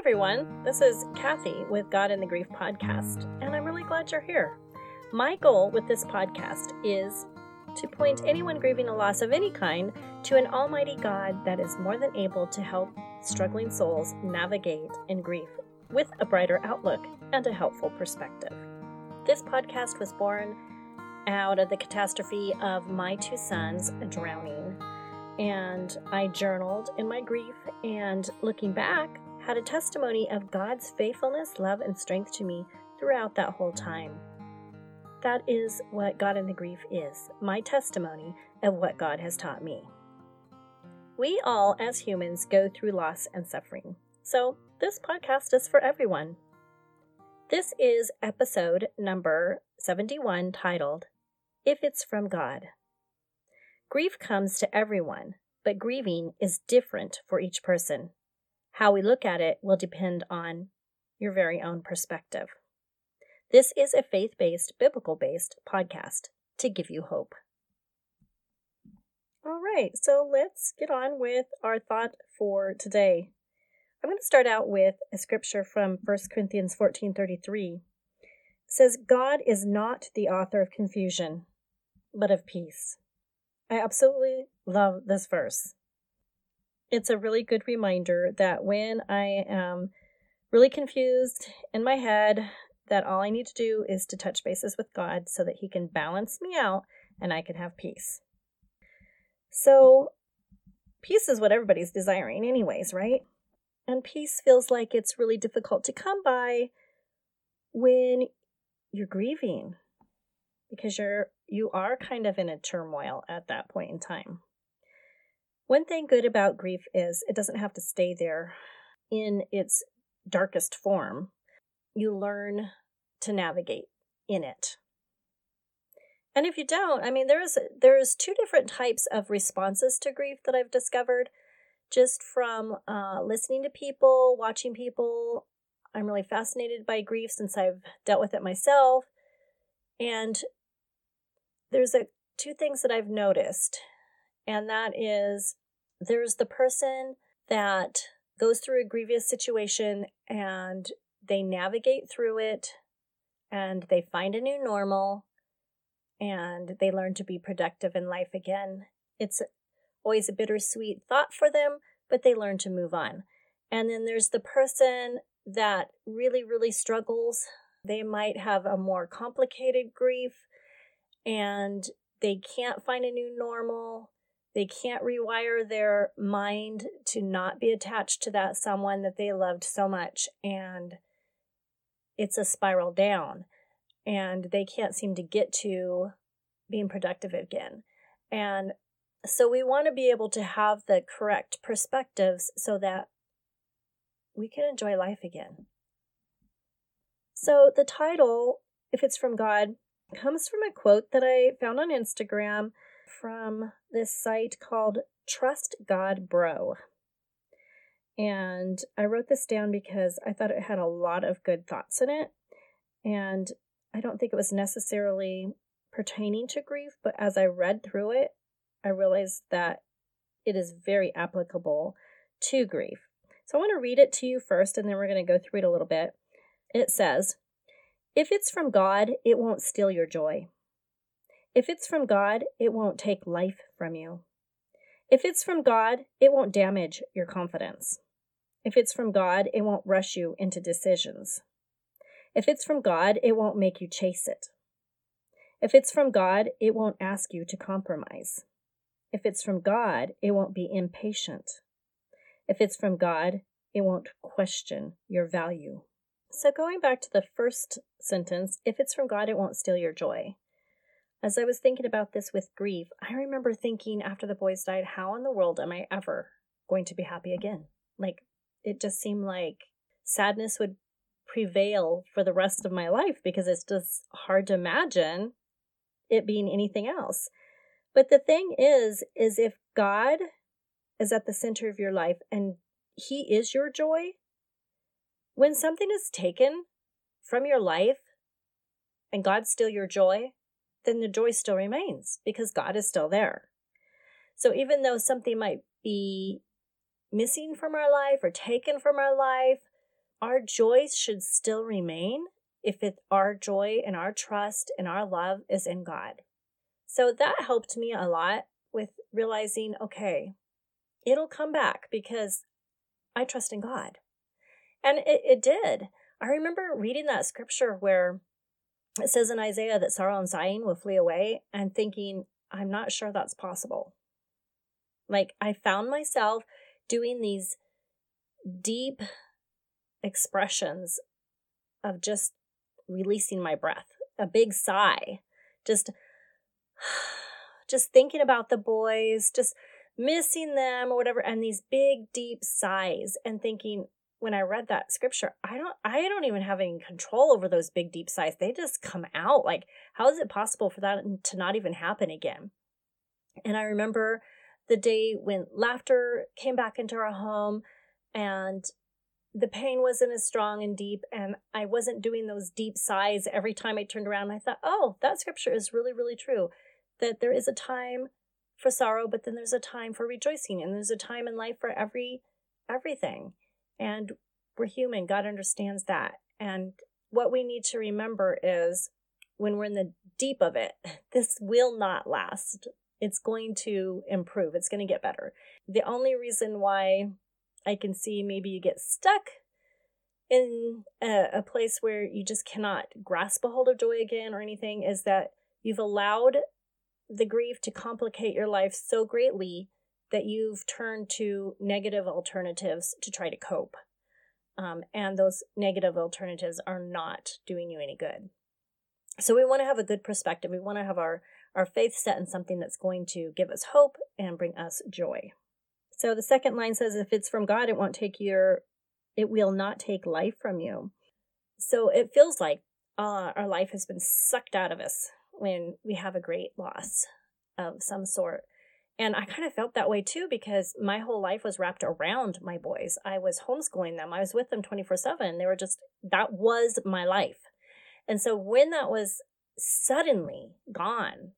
everyone. This is Kathy with God in the Grief podcast, and I'm really glad you're here. My goal with this podcast is to point anyone grieving a loss of any kind to an almighty God that is more than able to help struggling souls navigate in grief with a brighter outlook and a helpful perspective. This podcast was born out of the catastrophe of my two sons drowning, and I journaled in my grief and looking back, had a testimony of God's faithfulness, love, and strength to me throughout that whole time. That is what God in the Grief is my testimony of what God has taught me. We all, as humans, go through loss and suffering. So, this podcast is for everyone. This is episode number 71 titled, If It's From God. Grief comes to everyone, but grieving is different for each person. How we look at it will depend on your very own perspective. This is a faith based, biblical based podcast to give you hope. All right, so let's get on with our thought for today. I'm going to start out with a scripture from 1 Corinthians 14:33. It says God is not the author of confusion, but of peace. I absolutely love this verse it's a really good reminder that when I am really confused in my head, that all I need to do is to touch bases with God so that He can balance me out and I can have peace. So, peace is what everybody's desiring, anyways, right? And peace feels like it's really difficult to come by when you're grieving because you're you are kind of in a turmoil at that point in time. One thing good about grief is it doesn't have to stay there in its darkest form. You learn to navigate in it. And if you don't, I mean, there's there's two different types of responses to grief that I've discovered just from uh, listening to people, watching people. I'm really fascinated by grief since I've dealt with it myself. And there's a two things that I've noticed, and that is there's the person that goes through a grievous situation and they navigate through it and they find a new normal and they learn to be productive in life again. It's always a bittersweet thought for them, but they learn to move on. And then there's the person that really, really struggles. They might have a more complicated grief and they can't find a new normal they can't rewire their mind to not be attached to that someone that they loved so much. And it's a spiral down. And they can't seem to get to being productive again. And so we want to be able to have the correct perspectives so that we can enjoy life again. So the title, if it's from God, comes from a quote that I found on Instagram from this site called Trust God Bro. And I wrote this down because I thought it had a lot of good thoughts in it. And I don't think it was necessarily pertaining to grief, but as I read through it, I realized that it is very applicable to grief. So I want to read it to you first, and then we're going to go through it a little bit. It says, If it's from God, it won't steal your joy. If it's from God, it won't take life from you. If it's from God, it won't damage your confidence. If it's from God, it won't rush you into decisions. If it's from God, it won't make you chase it. If it's from God, it won't ask you to compromise. If it's from God, it won't be impatient. If it's from God, it won't question your value. So, going back to the first sentence, if it's from God, it won't steal your joy. As I was thinking about this with grief, I remember thinking after the boys died, how in the world am I ever going to be happy again? Like, it just seemed like sadness would prevail for the rest of my life because it's just hard to imagine it being anything else. But the thing is, is if God is at the center of your life and He is your joy, when something is taken from your life and God's still your joy, then the joy still remains because God is still there. So even though something might be missing from our life or taken from our life, our joys should still remain if it, our joy and our trust and our love is in God. So that helped me a lot with realizing, okay, it'll come back because I trust in God. And it, it did. I remember reading that scripture where it says in Isaiah that sorrow and sighing will flee away and thinking, I'm not sure that's possible. Like, I found myself doing these deep expressions of just releasing my breath, a big sigh, just just thinking about the boys, just missing them or whatever and these big deep sighs and thinking when I read that scripture, I don't I don't even have any control over those big deep sighs. They just come out. Like how is it possible for that to not even happen again? And I remember the day when laughter came back into our home and the pain wasn't as strong and deep and I wasn't doing those deep sighs every time I turned around. I thought, "Oh, that scripture is really really true that there is a time for sorrow, but then there's a time for rejoicing and there's a time in life for every everything." And we're human. God understands that. And what we need to remember is when we're in the deep of it, this will not last. It's going to improve. It's going to get better. The only reason why I can see maybe you get stuck in a, a, place where you just cannot grasp a hold of joy again or anything is that you've allowed the grief to complicate your life so greatly that you've turned to negative alternatives to try to cope. Um, and those negative alternatives are not doing you any good. So we want to have a good perspective. We want to have our, our faith set in something that's going to give us hope and bring us joy. So the second line says, if it's from God, it won't take your, it will not take life from you. So it feels like uh, our life has been sucked out of us when we have a great loss of some sort. And I kind of felt that way too because my whole life was wrapped around my boys. I was homeschooling them, I was with them 24 7. They were just, that was my life. And so when that was suddenly gone,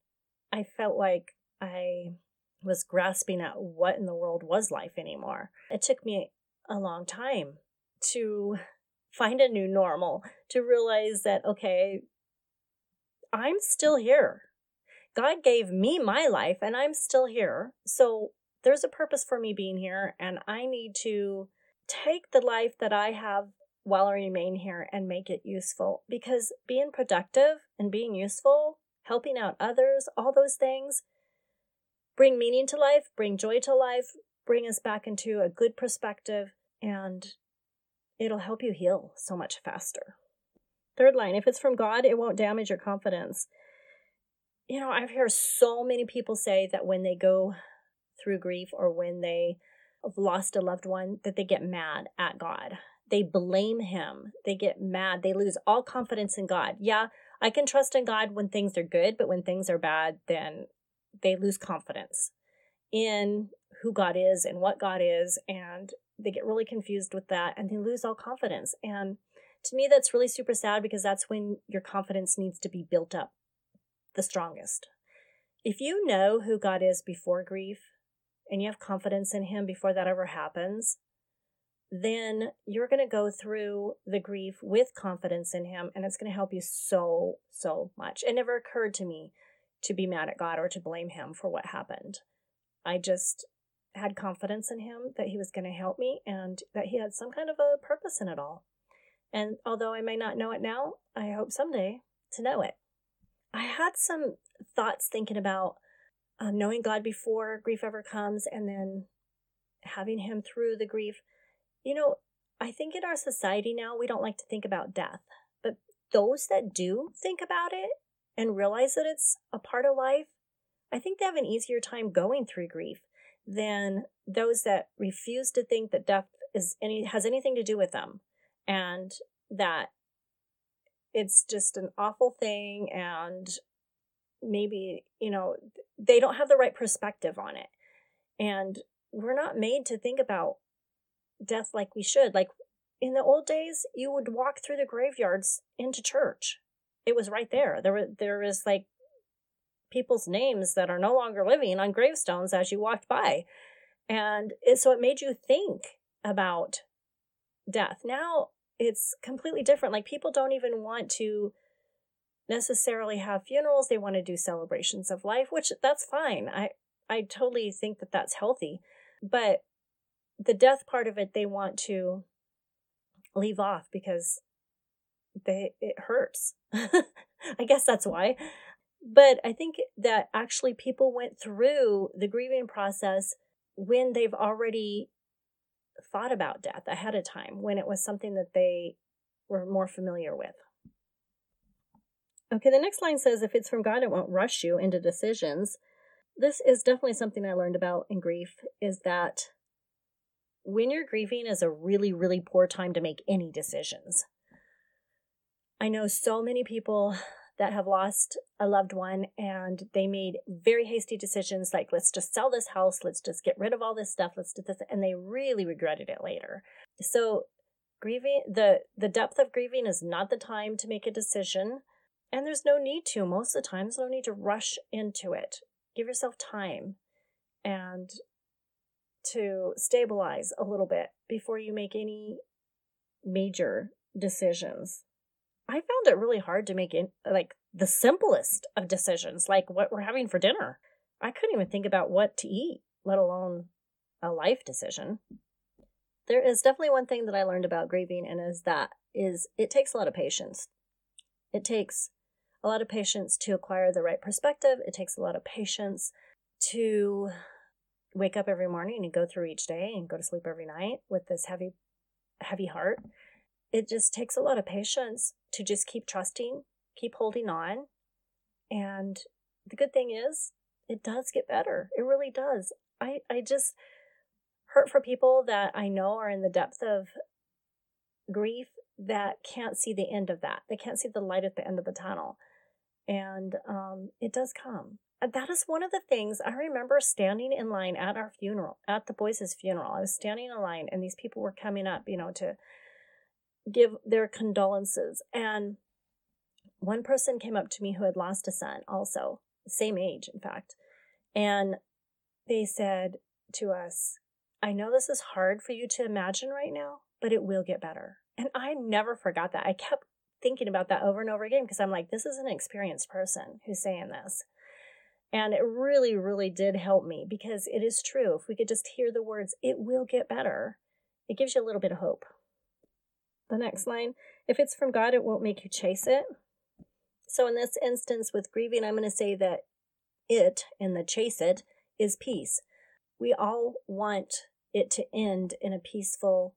I felt like I was grasping at what in the world was life anymore. It took me a long time to find a new normal, to realize that, okay, I'm still here. God gave me my life and I'm still here. So there's a purpose for me being here and I need to take the life that I have while I remain here and make it useful because being productive and being useful, helping out others, all those things bring meaning to life, bring joy to life, bring us back into a good perspective and it'll help you heal so much faster. Third line, if it's from God, it won't damage your confidence you know, I've heard so many people say that when they go through grief or when they have lost a loved one, that they get mad at God. They blame Him. They get mad. They lose all confidence in God. Yeah, I can trust in God when things are good, but when things are bad, then they lose confidence in who God is and what God is. And they get really confused with that and they lose all confidence. And to me, that's really super sad because that's when your confidence needs to be built up the strongest. If you know who God is before grief and you have confidence in Him before that ever happens, then you're going to go through the grief with confidence in Him and it's going to help you so, so much. It never occurred to me to be mad at God or to blame Him for what happened. I just had confidence in Him that He was going to help me and that He had some kind of a purpose in it all. And although I may not know it now, I hope someday to know it. I had some thoughts thinking about um, knowing God before grief ever comes and then having Him through the grief. You know, I think in our society now, we don't like to think about death, but those that do think about it and realize that it's a part of life, I think they have an easier time going through grief than those that refuse to think that death is any has anything to do with them and that it's just an awful thing and maybe you know they don't have the right perspective on it. And we're not made to think about death like we should. Like in the old days you would walk through the graveyards into church. It was right there. There were there was like people's names that are no longer living on gravestones as you walked by. And it, so it made you think about death. Now it's completely different. Like people don't even want to necessarily have funerals. They want to do celebrations of life, which that's fine. I I totally think that that's healthy. But the death part of it they want to leave off because they it hurts. I guess that's why. But I think that actually people went through the grieving process when they've already thought about death ahead of time, when it was something that they were more familiar with. Okay, the next line says if it's from God, it won't rush you into decisions. This is definitely something I learned about in grief is that when you're grieving is a really, really poor time to make any decisions. I know so many people that have lost a loved one and they made very hasty decisions like let's just sell this house. Let's just get rid of all this stuff. Let's do this and they really regretted it later. So grieving the the depth of grieving is not the time to make a decision and there's no need to. Most of the times no need to rush into it. Give yourself time and to stabilize a little bit before you make any major decisions I found it really hard to make it like the simplest of decisions, like what we're having for dinner. I couldn't even think about what to eat, let alone a life decision. There is definitely one thing that I learned about grieving, and is that is it takes a lot of patience. It takes a lot of patience to acquire the right perspective. It takes a lot of patience to wake up every morning and go through each day and go to sleep every night with this heavy heavy heart it just takes a lot of patience to just keep trusting, keep holding on. And the good thing is, it does get better. It really does. I, I just hurt for people that I know are in the depth of grief that can't see the end of that. They can't see the light at the end of the tunnel. And um, it does come. That is one of the things I remember standing in line at our funeral, at the boys' funeral. I was standing in line, and these people were coming up, you know, to give their condolences. And one person came up to me who had lost a son, also, same age, in fact. And they said to us, I know this is hard for you to imagine right now, but it will get better. And I never forgot that. I kept thinking about that over and over again because I'm like, this is an experienced person who's saying this. And it really, really did help me because it is true. If we could just hear the words, it will get better, it gives you a little bit of hope the next line. If it's from God, it won't make you chase it. So in this instance with grieving, I'm going to say that it in the chase it is peace. We all want it to end in a peaceful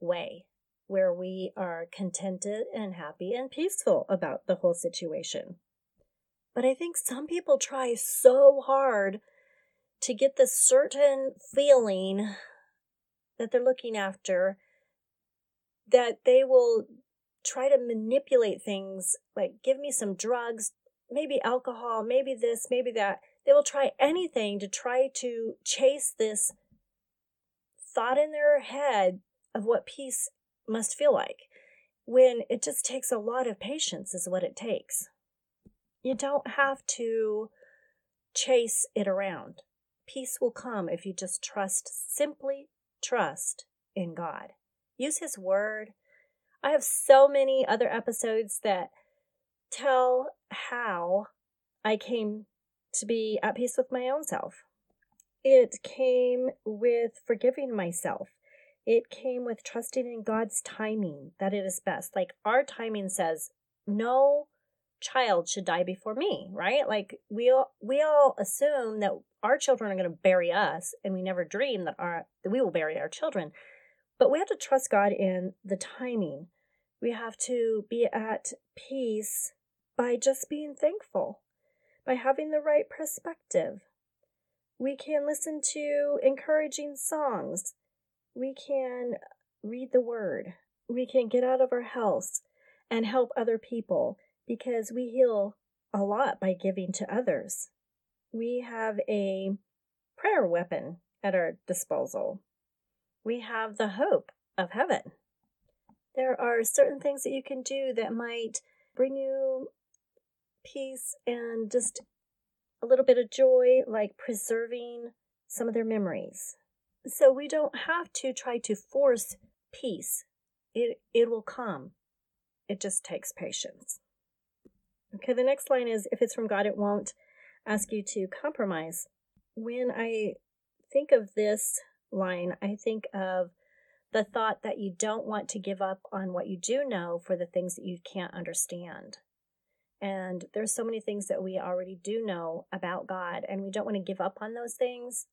way where we are contented and happy and peaceful about the whole situation. But I think some people try so hard to get this certain feeling that they're looking after that they will try to manipulate things like give me some drugs, maybe alcohol, maybe this, maybe that. They will try anything to try to chase this thought in their head of what peace must feel like when it just takes a lot of patience, is what it takes. You don't have to chase it around. Peace will come if you just trust, simply trust in God. Use His Word. I have so many other episodes that tell how I came to be at peace with my own self. It came with forgiving myself. It came with trusting in God's timing that it is best. Like our timing says, no child should die before me, right? Like we all we all assume that our children are going to bury us and we never dream that our that we will bury our children. But we have to trust God in the timing. We have to be at peace by just being thankful, by having the right perspective. We can listen to encouraging songs. We can read the word. We can get out of our house and help other people because we heal a lot by giving to others. We have a prayer weapon at our disposal we have the hope of heaven. There are certain things that you can do that might bring you peace and just a little bit of joy, like preserving some of their memories. So we don't have to try to force peace it, it will come. It just takes patience. Okay, the next line is if it's from God, it won't ask you to compromise. When I think of this line, I think of the thought that you don't want to give up on what you do know for the things that you can't understand. And there's so many things that we already do know about God, and we don't want to give up on those things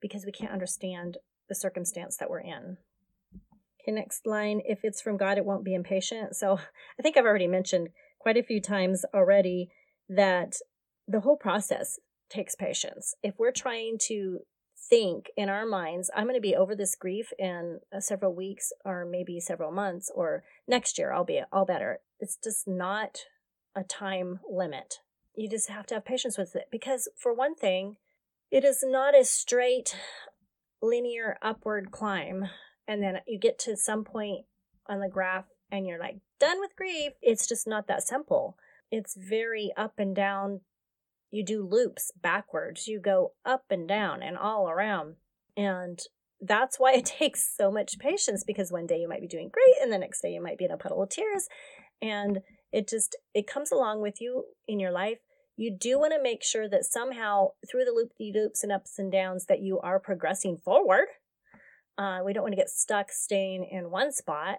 because we can't understand the circumstance that we're in. Okay, next line if it's from God, it won't be impatient. So I think I've already mentioned quite a few times already that the whole process takes patience. If we're trying to think in our minds, I'm going to be over this grief in uh, several weeks or maybe several months or next year I'll be all better. It's just not a time limit. You just have to have patience with it because for one thing, it is not a straight linear upward climb and then you get to some point on the graph and you're like done with grief. It's just not that simple. It's very up and down. You do loops backwards. You go up and down and all around. And that's why it takes so much patience because one day you might be doing great and the next day you might be in a puddle of tears and it just it comes along with you in your life you do want to make sure that somehow through the loop loops and ups and downs that you are progressing forward uh, we don't want to get stuck staying in one spot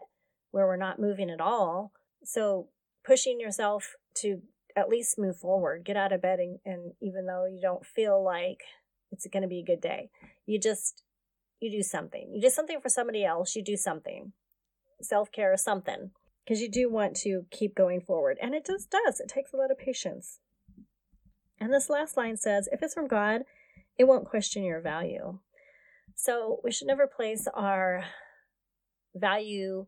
where we're not moving at all. So pushing yourself to at least move forward, get out of bed, and, and even though you don't feel like it's going to be a good day, you just you do something. You do something for somebody else. You do something, self care or something, because you do want to keep going forward, and it just does. It takes a lot of patience. And this last line says, "If it's from God, it won't question your value." So we should never place our value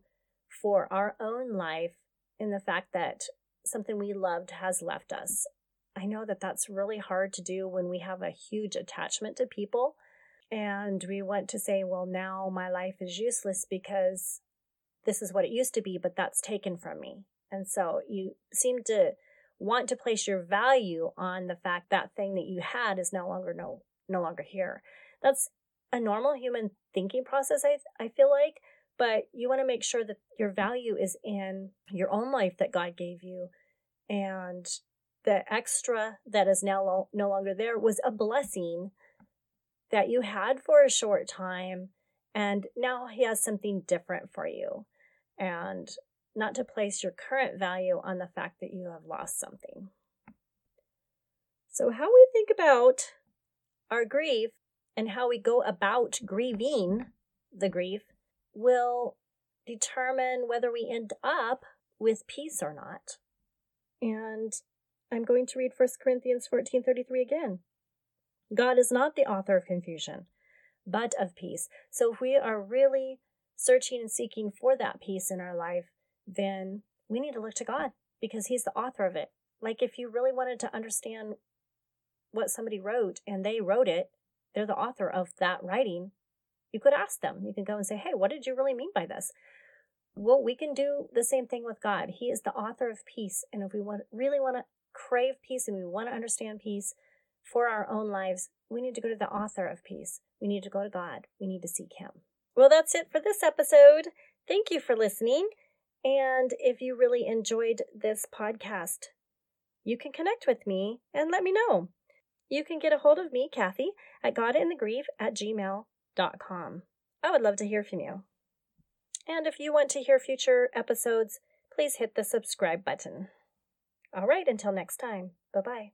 for our own life in the fact that something we loved has left us. I know that that's really hard to do when we have a huge attachment to people and we want to say, well, now my life is useless because this is what it used to be, but that's taken from me. And so you seem to want to place your value on the fact that thing that you had is no longer no no longer here. That's a normal human thinking process, I, I feel like, but you want to make sure that your value is in your own life that God gave you. And the extra that is now lo- no longer there was a blessing that you had for a short time. And now He has something different for you. And not to place your current value on the fact that you have lost something. So, how we think about our grief and how we go about grieving the grief will determine whether we end up with peace or not. And I'm going to read 1 Corinthians 14:33 again. God is not the author of confusion, but of peace. So if we are really searching and seeking for that peace in our life, then we need to look to God because he's the author of it. Like if you really wanted to understand what somebody wrote and they wrote it, they're the author of that writing, you could ask them. You can go and say, hey, what did you really mean by this? Well, we can do the same thing with God. He is the author of peace. And if we want, really want to crave peace and we want to understand peace for our own lives, we need to go to the author of peace. We need to go to God. We need to seek Him. Well, that's it for this episode. Thank you for listening. And if you really enjoyed this podcast, you can connect with me and let me know. You can get a hold of me, Kathy, at godinthegrief at gmail.com. I would love to hear from you. And if you want to hear future episodes, please hit the subscribe button. All right, until next time, bye bye.